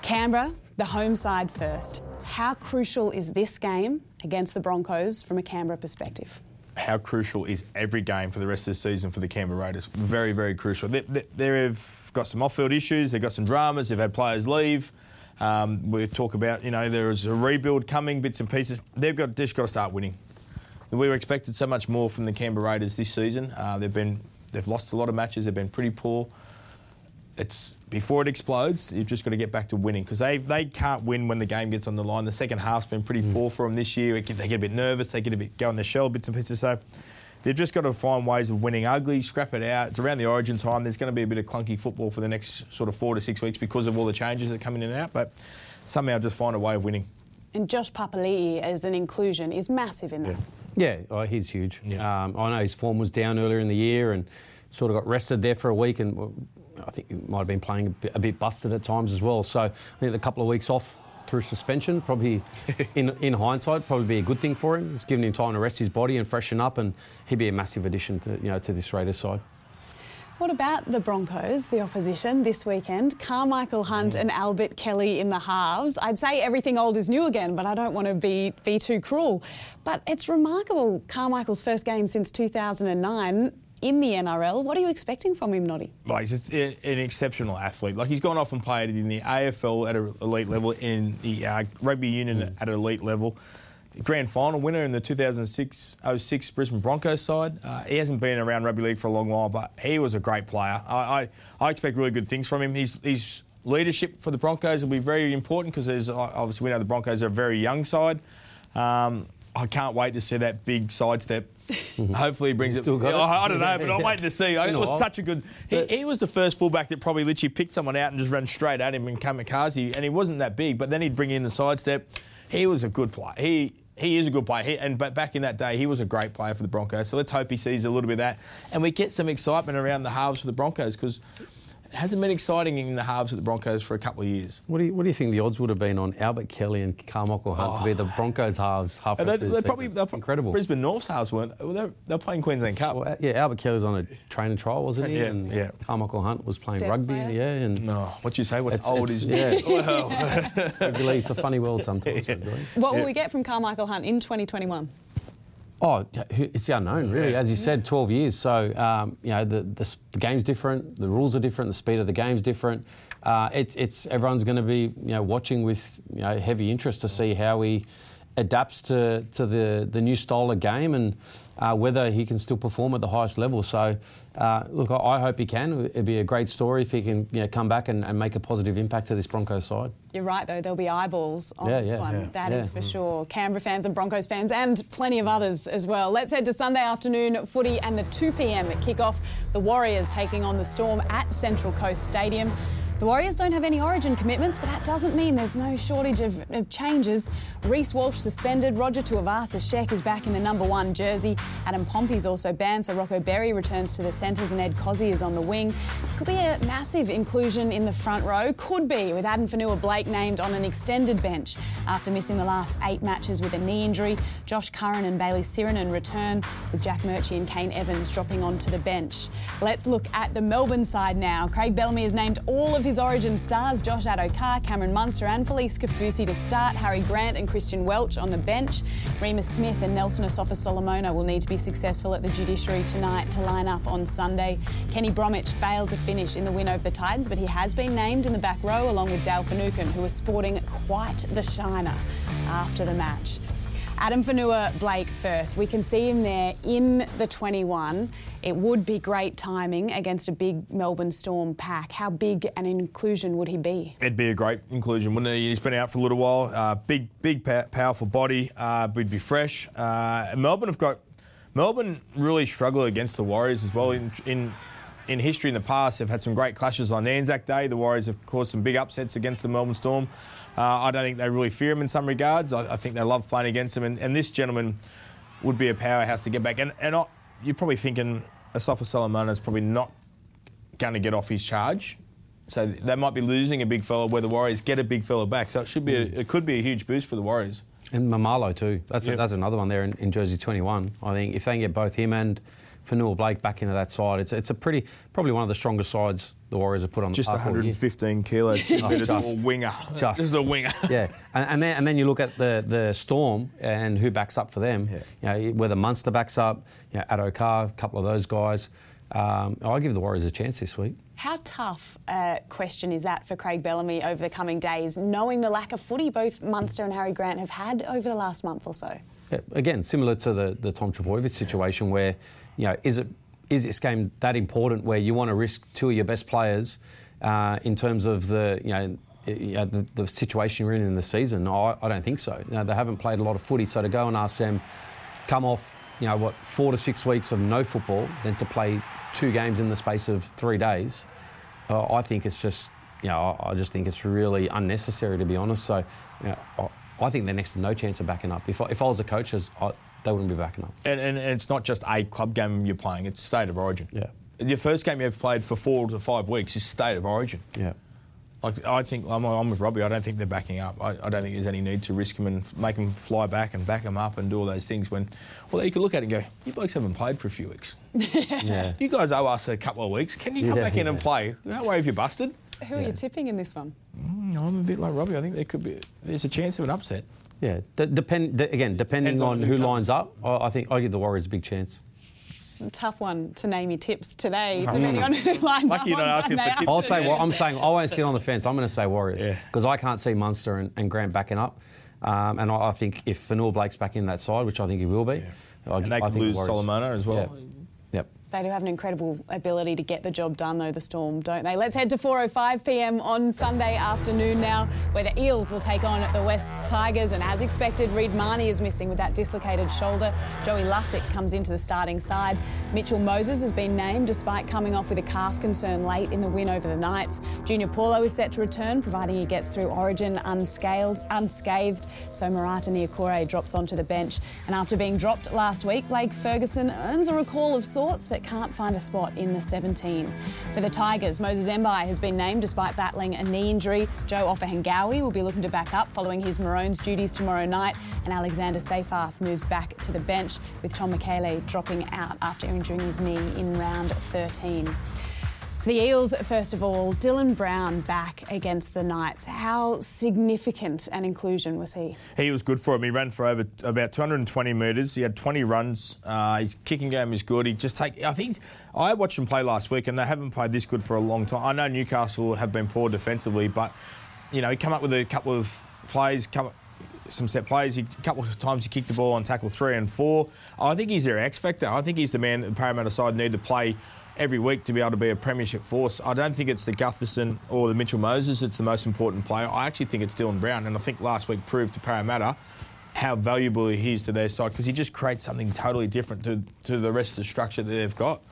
[SPEAKER 1] Canberra, the home side first. How crucial is this game against the Broncos from a Canberra perspective?
[SPEAKER 2] how crucial is every game for the rest of the season for the Canberra Raiders? Very, very crucial. They, they, they've got some off-field issues. They've got some dramas. They've had players leave. Um, we talk about, you know, there is a rebuild coming, bits and pieces. They've got just got to start winning. We were expected so much more from the Canberra Raiders this season. Uh, they've been they've lost a lot of matches. They've been pretty poor. It's before it explodes, you've just got to get back to winning because they they can't win when the game gets on the line. The second half's been pretty poor for them this year. It They get a bit nervous. They get a bit go in their shell bits and pieces. So they've just got to find ways of winning ugly, scrap it out. It's around the Origin time. There's going to be a bit of clunky football for the next sort of four to six weeks because of all the changes that come in and out. But somehow just find a way of winning.
[SPEAKER 1] And Josh Papali'i as an inclusion is massive in that.
[SPEAKER 3] Yeah, oh, he's huge.
[SPEAKER 2] Yeah.
[SPEAKER 3] Um, I know his form was down earlier in the year and sort of got rested there for a week, and well, I think he might have been playing a bit, a bit busted at times as well. So I think the couple of weeks off through suspension probably, in, in hindsight, probably be a good thing for him. It's giving him time to rest his body and freshen up, and he'd be a massive addition to you know to this Raiders side.
[SPEAKER 1] What about the Broncos, the opposition, this weekend? Karmichael Hunt mm. and Albert Kelly in the halves. I'd say everything old is new again, but I don't want to be, be too cruel. But it's remarkable, Karmichael's first game since 2009 in the NRL. What are you expecting from him, Noddy?
[SPEAKER 2] Like he's a- an exceptional athlete. Like he's gone off and played in the AFL at an elite level, in the uh, rugby union at an elite level. Grand final winner in the 2006-06 Brisbane Broncos side. Uh, he hasn't been around rugby league for a long while, but he was a great player. I, I, I expect really good things from him. His, his leadership for the Broncos will be very important because obviously we know the Broncos are a very young side. Um, I can't wait to see that big sidestep. Mm-hmm. Hopefully, he brings
[SPEAKER 3] He's
[SPEAKER 2] it.
[SPEAKER 3] still got
[SPEAKER 2] Yeah,
[SPEAKER 3] it?
[SPEAKER 2] I, don't know, but I'm waiting to see. It was such a good. He, he was the first fullback that probably literally picked someone out and just ran straight at him and kamikaze, and he wasn't that big. But then he'd bring in the sidestep. He was a good player. He he is a good player. He, and but back in that day, he was a great player for the Broncos. So let's hope he sees a little bit of that, and we get some excitement around the halves for the Broncos because hasn't been exciting in the halves of the Broncos for a couple of years.
[SPEAKER 3] What do you What do you think the odds would have been on Albert Kelly and Karmichael Hunt to be the oh. Broncos halves halfway
[SPEAKER 2] And they,
[SPEAKER 3] through
[SPEAKER 2] they
[SPEAKER 3] the
[SPEAKER 2] probably they're
[SPEAKER 3] incredible.
[SPEAKER 2] Brisbane North's halves weren't. They're, they're playing Queensland Cup.
[SPEAKER 3] Well, yeah, Albert Kelly was on a training trial, wasn't he?
[SPEAKER 2] Yeah,
[SPEAKER 3] and
[SPEAKER 2] yeah.
[SPEAKER 3] Karmichael Hunt was playing
[SPEAKER 1] Deaf
[SPEAKER 3] rugby.
[SPEAKER 1] player.
[SPEAKER 3] Yeah, and
[SPEAKER 2] no, what do you say? What's
[SPEAKER 3] It's-
[SPEAKER 2] old
[SPEAKER 3] it's-
[SPEAKER 2] is
[SPEAKER 3] yeah. rugby league, it's a funny world sometimes. rugby league.
[SPEAKER 1] What will
[SPEAKER 2] Yeah.
[SPEAKER 1] we get from Karmichael Hunt in 2021?
[SPEAKER 3] Oh, it's the unknown, really. As you said, 12 years. So, um, you know, the, the, the game's different, the rules are different, the speed of the game's different. Uh, it's, it's everyone's going to be, you know, watching with you know, heavy interest to see how he adapts to, to the, the new style of game and uh, whether he can still perform at the highest level. So, uh, look, I, I hope he can. It'd be a great story if he can you know, come back and, and make a positive impact to this Broncos side.
[SPEAKER 1] You're right, though. There'll be eyeballs on
[SPEAKER 3] Yeah,
[SPEAKER 1] this
[SPEAKER 3] yeah,
[SPEAKER 1] one.
[SPEAKER 3] yeah.
[SPEAKER 1] That is for sure. Canberra fans and Broncos fans, and plenty of others as well. Let's head to Sunday afternoon footy and the 2 p.m. kick-off. The Warriors taking on the Storm at Central Coast Stadium. The Warriors don't have any origin commitments, but that doesn't mean there's no shortage of, of changes. Reece Walsh suspended. Roger Tuivasa Sheck is back in the number one jersey. Adam Pompey's also banned, so Rocco Berry returns to the centres and Ed Kosi is on the wing. Could be a massive inclusion in the front row. Could be, with Addin Fonua-Blake named on an extended bench after missing the last eight matches with a knee injury. Josh Curran and Bayley Sironen return, with Jack Murchie and Kane Evans dropping onto the bench. Let's look at the Melbourne side now. Craig Bellamy has named all of his Origin stars Josh Addo-Carr, Cameron Munster, and Felise Kaufusi to start. Harry Grant and Christian Welch on the bench. Remus Smith and Nelson Asofa Solomona will need to be successful at the judiciary tonight to line up on Sunday. Kenny Bromwich failed to finish in the win over the Titans, but he has been named in the back row along with Dale Finucane, who was sporting quite the shiner after the match. Addin Fonua-Blake first. We can see him there in the 21. It would be great timing against a big Melbourne Storm pack. How big an inclusion would he be?
[SPEAKER 2] It'd be a great inclusion, wouldn't he? He's been out for a little while. Uh, big, big, powerful body. Uh, would be fresh. Uh, Melbourne have got. Melbourne really struggle against the Warriors as well. In, in in history in the past, they've had some great clashes on Anzac Day. The Warriors have caused some big upsets against the Melbourne Storm. Uh, I don't think they really fear him in some regards. I, I think they love playing against him. And, and this gentleman would be a powerhouse to get back. And, and I, you're probably thinking Asofa Solomona is probably not going to get off his charge. So they might be losing a big fella where the Warriors get a big fella back. So it should be a, it could be a huge boost for the Warriors.
[SPEAKER 3] And Mamalo too. That's
[SPEAKER 2] Yep.
[SPEAKER 3] that's another one there in, in Jersey 21. I think if they can get both him and Fonua-Blake back into that side, it's it's a pretty probably one of the strongest sides the Warriors have put on
[SPEAKER 2] Just
[SPEAKER 3] the park all year.
[SPEAKER 2] 115 kilos. It's a
[SPEAKER 3] just.
[SPEAKER 2] winger.
[SPEAKER 3] Just.
[SPEAKER 2] This is a winger.
[SPEAKER 3] yeah, and, and then and then you look at the the Storm and who backs up for them.
[SPEAKER 2] Yeah.
[SPEAKER 3] You know, whether Munster backs up, you know, Addo-Carr, a couple of those guys. Um, I give the Warriors a chance this week.
[SPEAKER 1] How tough a question is that for Craig Bellamy over the coming days, knowing the lack of footy both Munster and Harry Grant have had over the last month or so?
[SPEAKER 3] Yeah, again, similar to the, the Tom Trbojevic situation, where you know, is it is this game that important where you want to risk two of your best players uh, in terms of the you know. the, the situation we're in in the season, I, I don't think so. You know, they haven't played a lot of footy, so to go and ask them, come off, you know, what four to six weeks of no football, then to play two games in the space of three days, uh, I think it's just, you know, I, I just think it's really unnecessary to be honest. So, you know, I, I think they're next to no chance of backing up. If I, if I was a coach, I, they wouldn't be backing up.
[SPEAKER 2] And, and, and it's not just a club game you're playing; it's state of origin.
[SPEAKER 3] Yeah.
[SPEAKER 2] Your first game you ever played for four to five weeks is state of origin.
[SPEAKER 3] Yeah.
[SPEAKER 2] Like I think I'm, I'm with Robbie. I don't think they're backing up. I, I don't think there's any need to risk him and make him fly back and back him up and do all those things. When, well, you could look at it and go, "You blokes haven't played for a few weeks.
[SPEAKER 3] Yeah.
[SPEAKER 2] You guys owe us a couple of weeks. Can you come
[SPEAKER 3] Yeah,
[SPEAKER 2] back in and play? Don't worry if you're busted."
[SPEAKER 1] Who are you tipping in this one?
[SPEAKER 2] Mm, I'm a bit like Robbie. I think there could be there's a chance of an upset.
[SPEAKER 3] Yeah. D- depend, d- again, depending
[SPEAKER 2] Depends on
[SPEAKER 3] on
[SPEAKER 2] who
[SPEAKER 3] who
[SPEAKER 2] comes.
[SPEAKER 3] lines up, I, I think I give the Warriors a big chance.
[SPEAKER 1] Tough one to name your tips today, depending on who lines
[SPEAKER 2] Lucky
[SPEAKER 1] up
[SPEAKER 2] you're not asking for tips.
[SPEAKER 3] I'll say what I'm saying. I won't sit on the fence. I'm going to say Warriors
[SPEAKER 2] Yeah.
[SPEAKER 3] because I can't see Munster and, and Grant backing up. Um, and I, I think if Fonua-Blake's back in that side, which I think he will be, I,
[SPEAKER 2] And they
[SPEAKER 3] I
[SPEAKER 2] could
[SPEAKER 3] think the
[SPEAKER 2] lose Solomona as well.
[SPEAKER 3] Yeah.
[SPEAKER 1] They do have an incredible ability to get the job done, though, the Storm, don't they? Let's head to 4.05 pm on Sunday afternoon now, where the Eels will take on at the West Tigers. And as expected, Reed Mahoney is missing with that dislocated shoulder. Joey Lussick comes into the starting side. Mitchell Moses has been named despite coming off with a calf concern late in the win over the Knights. Junior Paulo is set to return, providing he gets through Origin unscaled, unscathed. So Marata Niukore drops onto the bench. And after being dropped last week, Blake Ferguson earns a recall of sorts, but can't find a spot in the 17. For the Tigers, Moses Mbye has been named despite battling a knee injury. Joe Ofahengaue will be looking to back up following his Maroons duties tomorrow night. And Alexander Seyfarth moves back to the bench, with Tom Mikaele dropping out after injuring his knee in round 13. For the Eels, first of all, Dylan Brown back against the Knights. How significant an inclusion was he?
[SPEAKER 2] He was good for him. He ran for over about 220 metres. He had 20 runs. Uh, his kicking game is good. He just take. I think I watched him play last week, and they haven't played this good for a long time. I know Newcastle have been poor defensively, but you know he come up with a couple of plays. Come some set plays. He, a couple of times he kicked the ball on tackle three and four. I think he's their X factor. I think he's the man that the Parramatta side need to play every week to be able to be a premiership force. I don't think it's the Gutherson or the Mitchell Moses that's the most important player. I actually think it's Dylan Brown, and I think last week proved to Parramatta how valuable he is to their side because he just creates something totally different to, to the rest of the structure that they've got.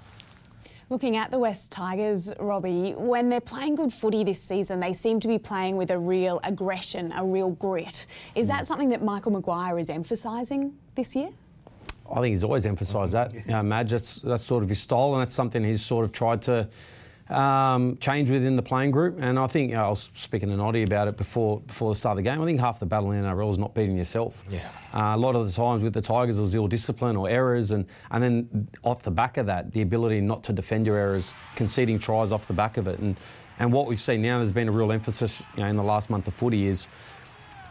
[SPEAKER 1] Looking at the West Tigers, Robbie, when they're playing good footy this season, they seem to be playing with a real aggression, a real grit. Is mm. that something that Michael Maguire is emphasising this year?
[SPEAKER 3] I think he's always emphasised that. You know, Madge, that's, that's sort of his style, and that's something he's sort of tried to um, change within the playing group. And I think you know, I was speaking to Noddy about it before before the start of the game. I think half the battle in NRL is not beating yourself.
[SPEAKER 2] Yeah.
[SPEAKER 3] Uh, a lot of the times with the Tigers, it was ill discipline or errors, and, and then off the back of that, the ability not to defend your errors, conceding tries off the back of it. And, and what we've seen now, there's been a real emphasis you know, in the last month of footy is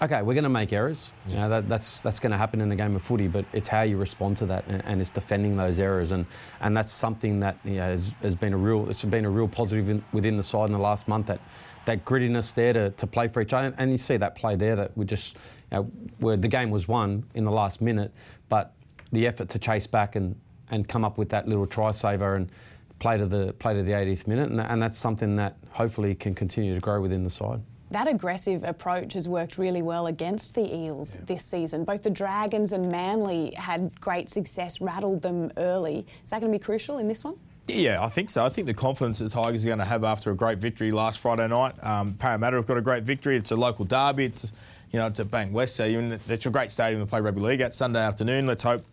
[SPEAKER 3] okay, we're going to make errors. You know, that, that's that's going to happen in a game of footy, but it's how you respond to that, and, and it's defending those errors, and and that's something that you know, has, has been a real it's been a real positive in, within the side in the last month. That that grittiness there to, to play for each other, and you see that play there that we just you know, where the game was won in the last minute, but the effort to chase back and and come up with that little try saver and. Play to the play to the 80th minute, and, and that's something that hopefully can continue to grow within the side.
[SPEAKER 1] That aggressive approach has worked really well against the Eels this season. Both the Dragons and Manly had great success, rattled them early. Is that going to be crucial in this one?
[SPEAKER 2] Yeah, I think so. I think the confidence the Tigers are going to have after a great victory last Friday night. Um, Parramatta have got a great victory. It's a local derby. It's you know it's at Bankwest, so in, it's a great stadium to play rugby league at Sunday afternoon. Let's hope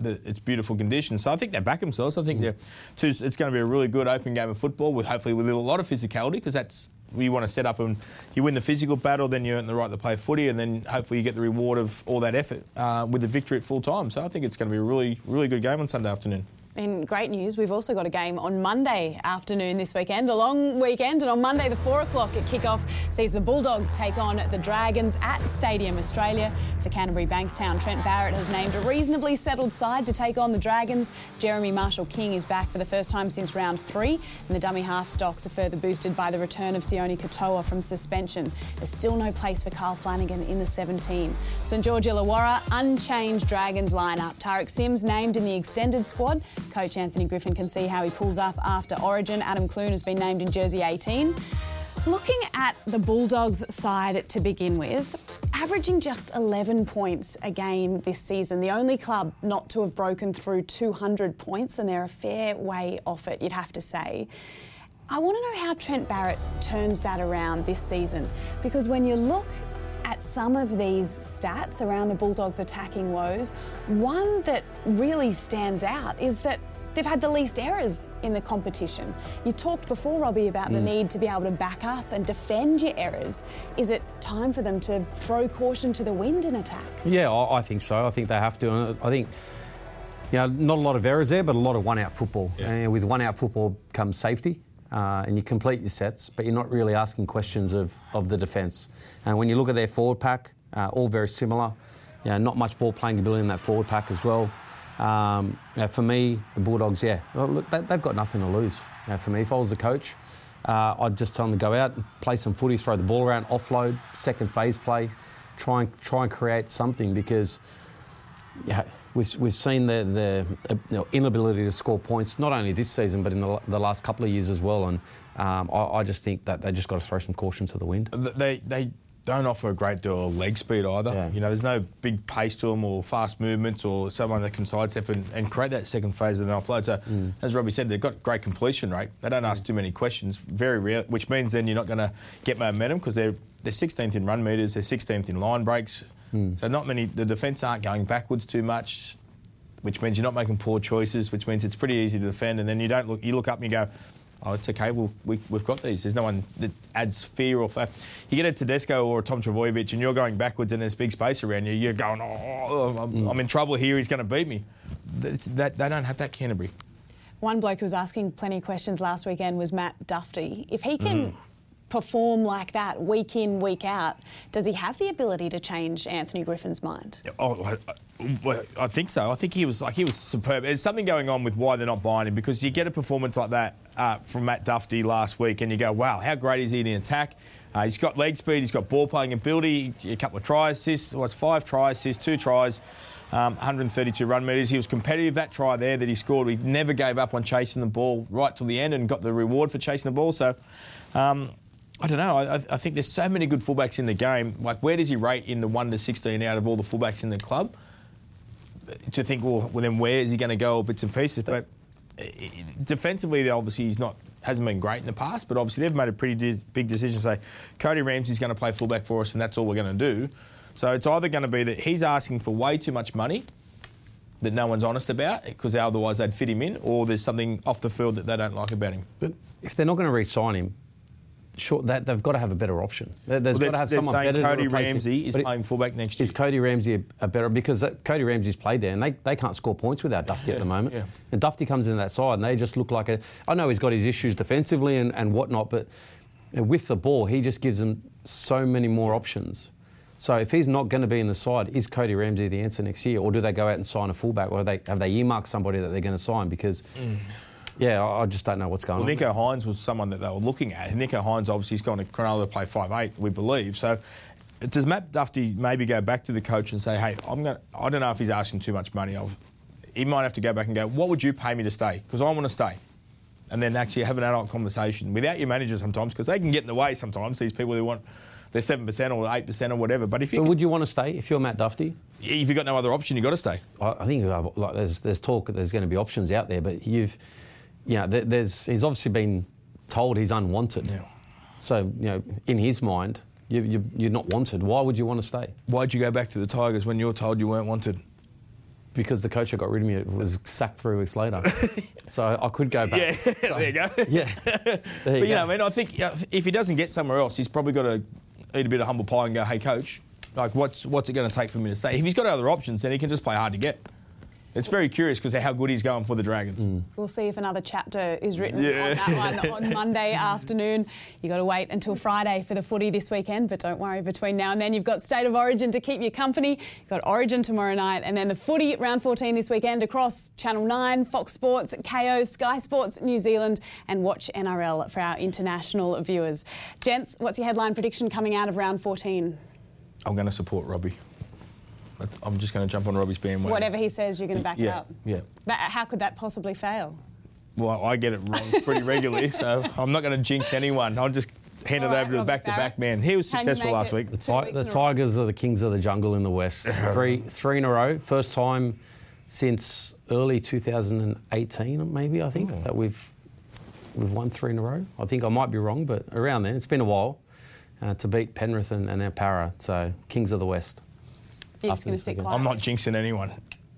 [SPEAKER 2] that it's beautiful conditions. So I think they back themselves. I think they're two, it's going to be a really good open game of football with hopefully with a lot of physicality because that's you want to set up and you win the physical battle, then you earn the right to play footy, and then hopefully you get the reward of all that effort uh, with the victory at full time. So I think it's going to be a really really good game on Sunday afternoon.
[SPEAKER 1] In great news, we've also got a game on Monday afternoon this weekend, a long weekend, and on Monday, the four o'clock at kickoff sees the Bulldogs take on the Dragons at Stadium Australia. For Canterbury Bankstown, Trent Barrett has named a reasonably settled side to take on the Dragons. Jeremy Marshall King is back for the first time since round three, and the dummy half stocks are further boosted by the return of Sione Katoa from suspension. There's still no place for Carl Flanagan in the 17. St George Illawarra, unchanged Dragons lineup. Tariq Sims named in the extended squad. Coach Anthony Griffin can see how he pulls up after Origin. Adam Clune has been named in jersey 18. Looking at the Bulldogs side to begin with, averaging just 11 points a game this season, the only club not to have broken through 200 points, and they're a fair way off it, you'd have to say. I want to know how Trent Barrett turns that around this season because when you look at some of these stats around the Bulldogs' attacking woes, one that really stands out is that they've had the least errors in the competition. You talked before, Robbie, about the mm. need to be able to back up and defend your errors. Is it time for them to throw caution to the wind in attack?
[SPEAKER 3] Yeah, I, I think so. I think they have to. And I think, you know, not a lot of errors there, but a lot of one out football. And with one out football comes safety. Uh, and you complete your sets, but you're not really asking questions of, of the defence. And when you look at their forward pack, uh, all very similar. You know, not much ball playing ability in that forward pack as well. Um, you know, for me, the Bulldogs, yeah, well, look, they, they've got nothing to lose. You know, for me, if I was the coach, uh, I'd just tell them to go out and play some footy, throw the ball around, offload, second phase play, try and try and create something because yeah, we've, we've seen the, the uh, you know, inability to score points not only this season but in the, the last couple of years as well. And um, I, I just think that they just got to throw some caution to the wind.
[SPEAKER 2] They they don't offer a great deal of leg speed either.
[SPEAKER 3] Yeah.
[SPEAKER 2] You know, there's no big pace to them or fast movements or someone that can sidestep and, and create that second phase of an offload. So, as Robbie said, they've got great completion rate. They don't ask too many questions, very rare, which means then you're not going to get momentum because they're they're 16th in run meters, they're 16th in line breaks. Hmm. So not many. The defence aren't going backwards too much which means you're not making poor choices, which means it's pretty easy to defend. And then you don't look, you look up and you go, oh, it's okay, we'll, we, we've got these. There's no one that adds fear or fa You get a Tedesco or a Tom Trbojevic and you're going backwards and there's big space around you, you're going, oh, I'm, I'm hmm. in trouble here, he's going to beat me. That, that, they don't have that Canterbury.
[SPEAKER 1] One bloke who was asking plenty of questions last weekend was Matt Dufty. If he can hmm. Perform like that week in, week out, does he have the ability to change Anthony Griffin's mind?
[SPEAKER 2] Oh, I, I- think so. I think he was like he was superb. There's something going on with why they're not buying him because you get a performance like that uh, from Matt Dufty last week, and you go, "Wow, how great is he in attack?" Uh, he's got leg speed, he's got ball playing ability, a couple of try assists, was five try assists, two tries, um, 132 run meters. He was competitive. That try there that he scored, he never gave up on chasing the ball right till the end and got the reward for chasing the ball. So. Um, I don't know. I, I think there's so many good fullbacks in the game. Like, where does he rate in the 1 to 16 out of all the fullbacks in the club? To think, well, well then where is he going to go, bits and pieces? But uh, defensively, obviously, he's not hasn't been great in the past. But obviously, they've made a pretty dis- big decision. to Say Cody Ramsey's going to play fullback for us, and that's all we're going to do. So it's either going to be that he's asking for way too much money that no one's honest about because otherwise they'd fit him in, or there's something off the field that they don't like about him.
[SPEAKER 3] But if they're not going to re-sign him, sure, that they've got to have a better option. There- There's
[SPEAKER 2] Well,
[SPEAKER 3] got to have someone better
[SPEAKER 2] Cody
[SPEAKER 3] him.
[SPEAKER 2] Ramsey is
[SPEAKER 3] But
[SPEAKER 2] playing fullback next year.
[SPEAKER 3] Is Cody Ramsey a, a better because that, Cody Ramsey's played there and they, they can't score points without Dufty at the moment.
[SPEAKER 2] yeah.
[SPEAKER 3] And Dufty comes into that side and they just look like a. I know he's got his issues defensively and, and whatnot, but with the ball, he just gives them so many more options. So if he's not going to be in the side, is Cody Ramsey the answer next year, or do they go out and sign a fullback, or have they have they earmarked somebody that they're going to sign? Because mm. Yeah, I, I just don't know what's going
[SPEAKER 2] Well,
[SPEAKER 3] on.
[SPEAKER 2] Nicho Hynes was someone that they were looking at. Nicho Hynes obviously has gone to Cronulla to play five eight, we believe. So does Matt Dufty maybe go back to the coach and say, hey, I'm going I don't know if he's asking too much money. I've, he might have to go back and go, what would you pay me to stay? Because I want to stay. And then actually have an adult conversation without your manager sometimes, because they can get in the way sometimes, these people who want their 7% or 8% or whatever. But if, you
[SPEAKER 3] But
[SPEAKER 2] can,
[SPEAKER 3] would you want to stay if you're Matt Dufty?
[SPEAKER 2] if you've got no other option, you've got to stay.
[SPEAKER 3] I I think uh, like there's there's talk that there's going to be options out there, but you've, you know, there's he's obviously been told he's unwanted.
[SPEAKER 2] Yeah.
[SPEAKER 3] So you know, in his mind, you, you, you're not wanted. Why would you want to stay?
[SPEAKER 2] Why'd you go back to the Tigers when you were told you weren't wanted?
[SPEAKER 3] Because the coach that got rid of me was sacked three weeks later. so I could go back.
[SPEAKER 2] Yeah,
[SPEAKER 3] So,
[SPEAKER 2] there you go.
[SPEAKER 3] Yeah. There
[SPEAKER 2] But
[SPEAKER 3] you
[SPEAKER 2] you
[SPEAKER 3] go.
[SPEAKER 2] know, I mean, I think if he doesn't get somewhere else, he's probably got to eat a bit of humble pie and go, "Hey, coach, like, what's what's it going to take for me to stay?" If he's got other options, then he can just play hard to get. It's very curious because of how good he's going for the Dragons.
[SPEAKER 3] Mm.
[SPEAKER 1] We'll see if another chapter is written
[SPEAKER 2] Yeah.
[SPEAKER 1] on that one on Monday afternoon. You've got to wait until Friday for the footy this weekend, but don't worry, between now and then you've got State of Origin to keep you company. You've got Origin tomorrow night, and then the footy at round 14 this weekend across Channel 9, Fox Sports, Kayo, Sky Sports New Zealand, and Watch NRL for our international viewers. Gents, what's your headline prediction coming out of round 14?
[SPEAKER 2] I'm going to support Robbie. That's- I'm just going to jump on Robbie's bandwagon.
[SPEAKER 1] Whatever he says, you're going to back it up.
[SPEAKER 2] yeah.
[SPEAKER 1] That, how could that possibly fail?
[SPEAKER 2] Well, I get it wrong pretty regularly, so I'm not going to jinx anyone. I'll just handed
[SPEAKER 1] All right,
[SPEAKER 2] over to the back-to-back
[SPEAKER 1] Farah.
[SPEAKER 2] man. He was successful last week.
[SPEAKER 3] The, ti- the
[SPEAKER 1] in a row.
[SPEAKER 3] Tigers are the kings of the jungle in the West. Three, three in a row. First time since early 2018, maybe I think that we've we've won three in a row. I think I might be wrong, but around then. It's been a while uh, to beat Penrith and, and now Para. So kings of the West.
[SPEAKER 1] You're just going to sit quiet.
[SPEAKER 2] I'm not jinxing anyone.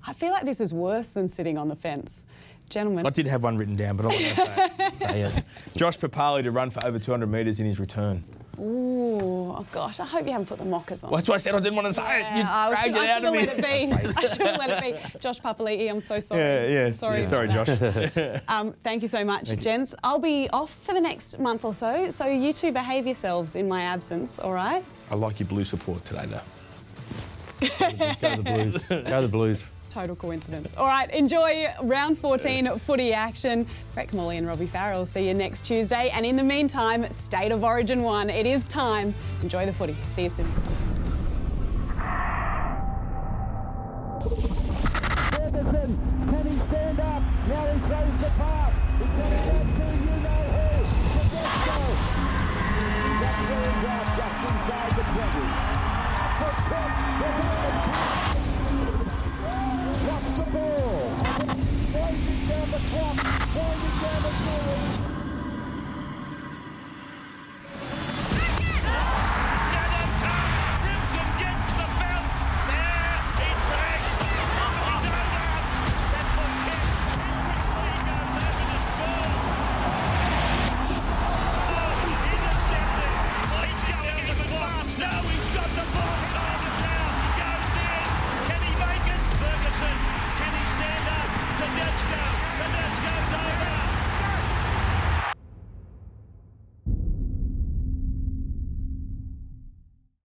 [SPEAKER 1] I feel like this is worse than sitting on the fence. Gentlemen,
[SPEAKER 2] I did have one written down, but I'm not going to say it. Josh Papali'i to run for over 200 metres in his return.
[SPEAKER 1] Ooh, oh gosh, I hope you haven't put the mockers on.
[SPEAKER 2] Well, that's why I said I didn't want to say
[SPEAKER 1] Yeah,
[SPEAKER 2] it. You
[SPEAKER 1] I
[SPEAKER 2] dragged
[SPEAKER 1] should,
[SPEAKER 2] it
[SPEAKER 1] I
[SPEAKER 2] out
[SPEAKER 1] should
[SPEAKER 2] of
[SPEAKER 1] have
[SPEAKER 2] me.
[SPEAKER 1] let it be. I should have let it be. Josh Papali'i, I'm so sorry.
[SPEAKER 2] Yeah, yeah.
[SPEAKER 1] Sorry,
[SPEAKER 2] Sorry, Josh.
[SPEAKER 1] Um, thank you so much, gents. I'll be off for the next month or so, so you two behave yourselves in my absence, all right?
[SPEAKER 2] I like your blue support today, though.
[SPEAKER 3] Go the Blues. Go the Blues.
[SPEAKER 1] Total coincidence. All right, enjoy round 14 footy action. Brett Kimmorley and Robbie Farah see you next Tuesday. And in the meantime, State of Origin 1. It is time. Enjoy the footy. See you soon. the bomb.